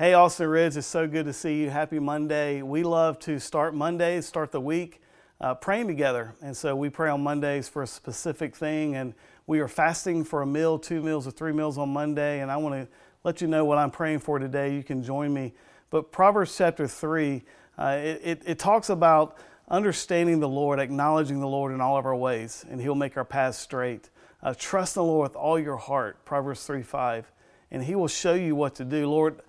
Hey, Austin Ridge, it's so good to see you. Happy Monday. We love to start Mondays, start the week uh, praying together. And so we pray on Mondays for a specific thing. And we are fasting for a meal, two meals, or three meals on Monday. And I want to let you know what I'm praying for today. You can join me. But Proverbs chapter 3, uh, it, it, it talks about understanding the Lord, acknowledging the Lord in all of our ways, and He'll make our paths straight. Uh, trust the Lord with all your heart, Proverbs 3 5, and He will show you what to do. Lord,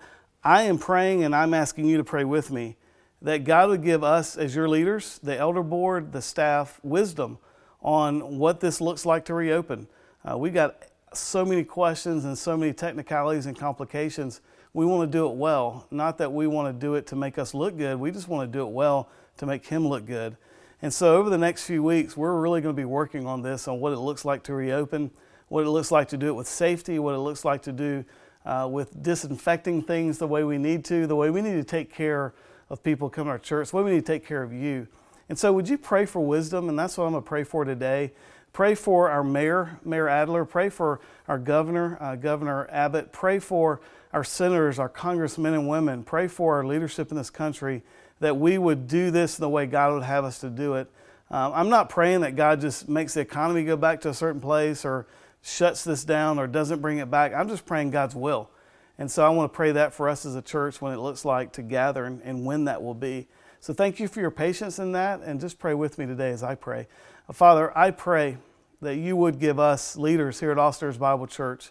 I am praying and I'm asking you to pray with me that God would give us, as your leaders, the elder board, the staff, wisdom on what this looks like to reopen. Uh, we got so many questions and so many technicalities and complications. We want to do it well. Not that we want to do it to make us look good, we just want to do it well to make Him look good. And so, over the next few weeks, we're really going to be working on this on what it looks like to reopen, what it looks like to do it with safety, what it looks like to do uh, with disinfecting things the way we need to, the way we need to take care of people coming to our church, the way we need to take care of you. And so, would you pray for wisdom? And that's what I'm going to pray for today. Pray for our mayor, Mayor Adler. Pray for our governor, uh, Governor Abbott. Pray for our senators, our congressmen and women. Pray for our leadership in this country that we would do this the way God would have us to do it. Um, I'm not praying that God just makes the economy go back to a certain place or shuts this down or doesn't bring it back. I'm just praying God's will. And so I want to pray that for us as a church when it looks like to gather and, and when that will be. So thank you for your patience in that and just pray with me today as I pray. Father, I pray that you would give us leaders here at All Bible Church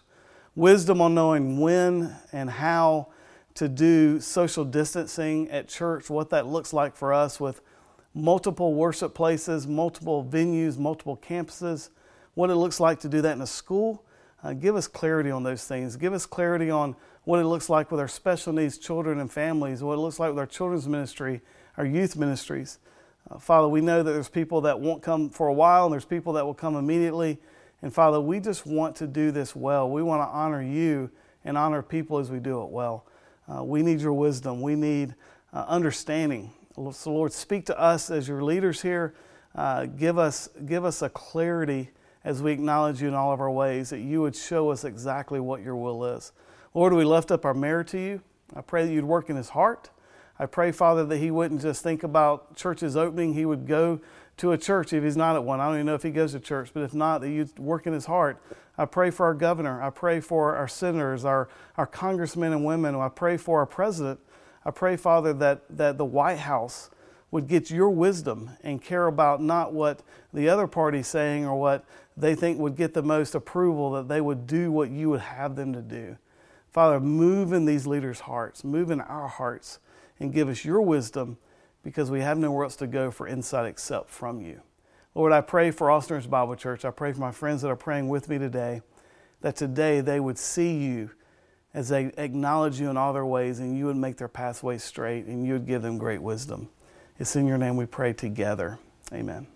wisdom on knowing when and how to do social distancing at church, what that looks like for us with multiple worship places, multiple venues, multiple campuses what it looks like to do that in a school. Uh, give us clarity on those things. Give us clarity on what it looks like with our special needs children and families, what it looks like with our children's ministry, our youth ministries. Uh, Father, we know that there's people that won't come for a while and there's people that will come immediately. And Father, we just want to do this well. We want to honor you and honor people as we do it well. Uh, we need your wisdom. We need uh, understanding. So, Lord, speak to us as your leaders here. Uh, give us give us a clarity as we acknowledge you in all of our ways, that you would show us exactly what your will is. Lord, we lift up our mayor to you. I pray that you'd work in his heart. I pray, Father, that he wouldn't just think about churches opening, he would go to a church if he's not at one. I don't even know if he goes to church, but if not, that you'd work in his heart. I pray for our governor. I pray for our senators, our, our congressmen and women. I pray for our president. I pray, Father, that, that the White House would get your wisdom and care about not what the other party's saying or what they think would get the most approval, that they would do what you would have them to do. Father, move in these leaders' hearts, move in our hearts, and give us your wisdom because we have nowhere else to go for insight except from you. Lord, I pray for Austin Ridge Bible Church. I pray for my friends that are praying with me today that today they would see you as they acknowledge you in all their ways and you would make their pathways straight and you would give them great wisdom. It's in your name we pray together. Amen.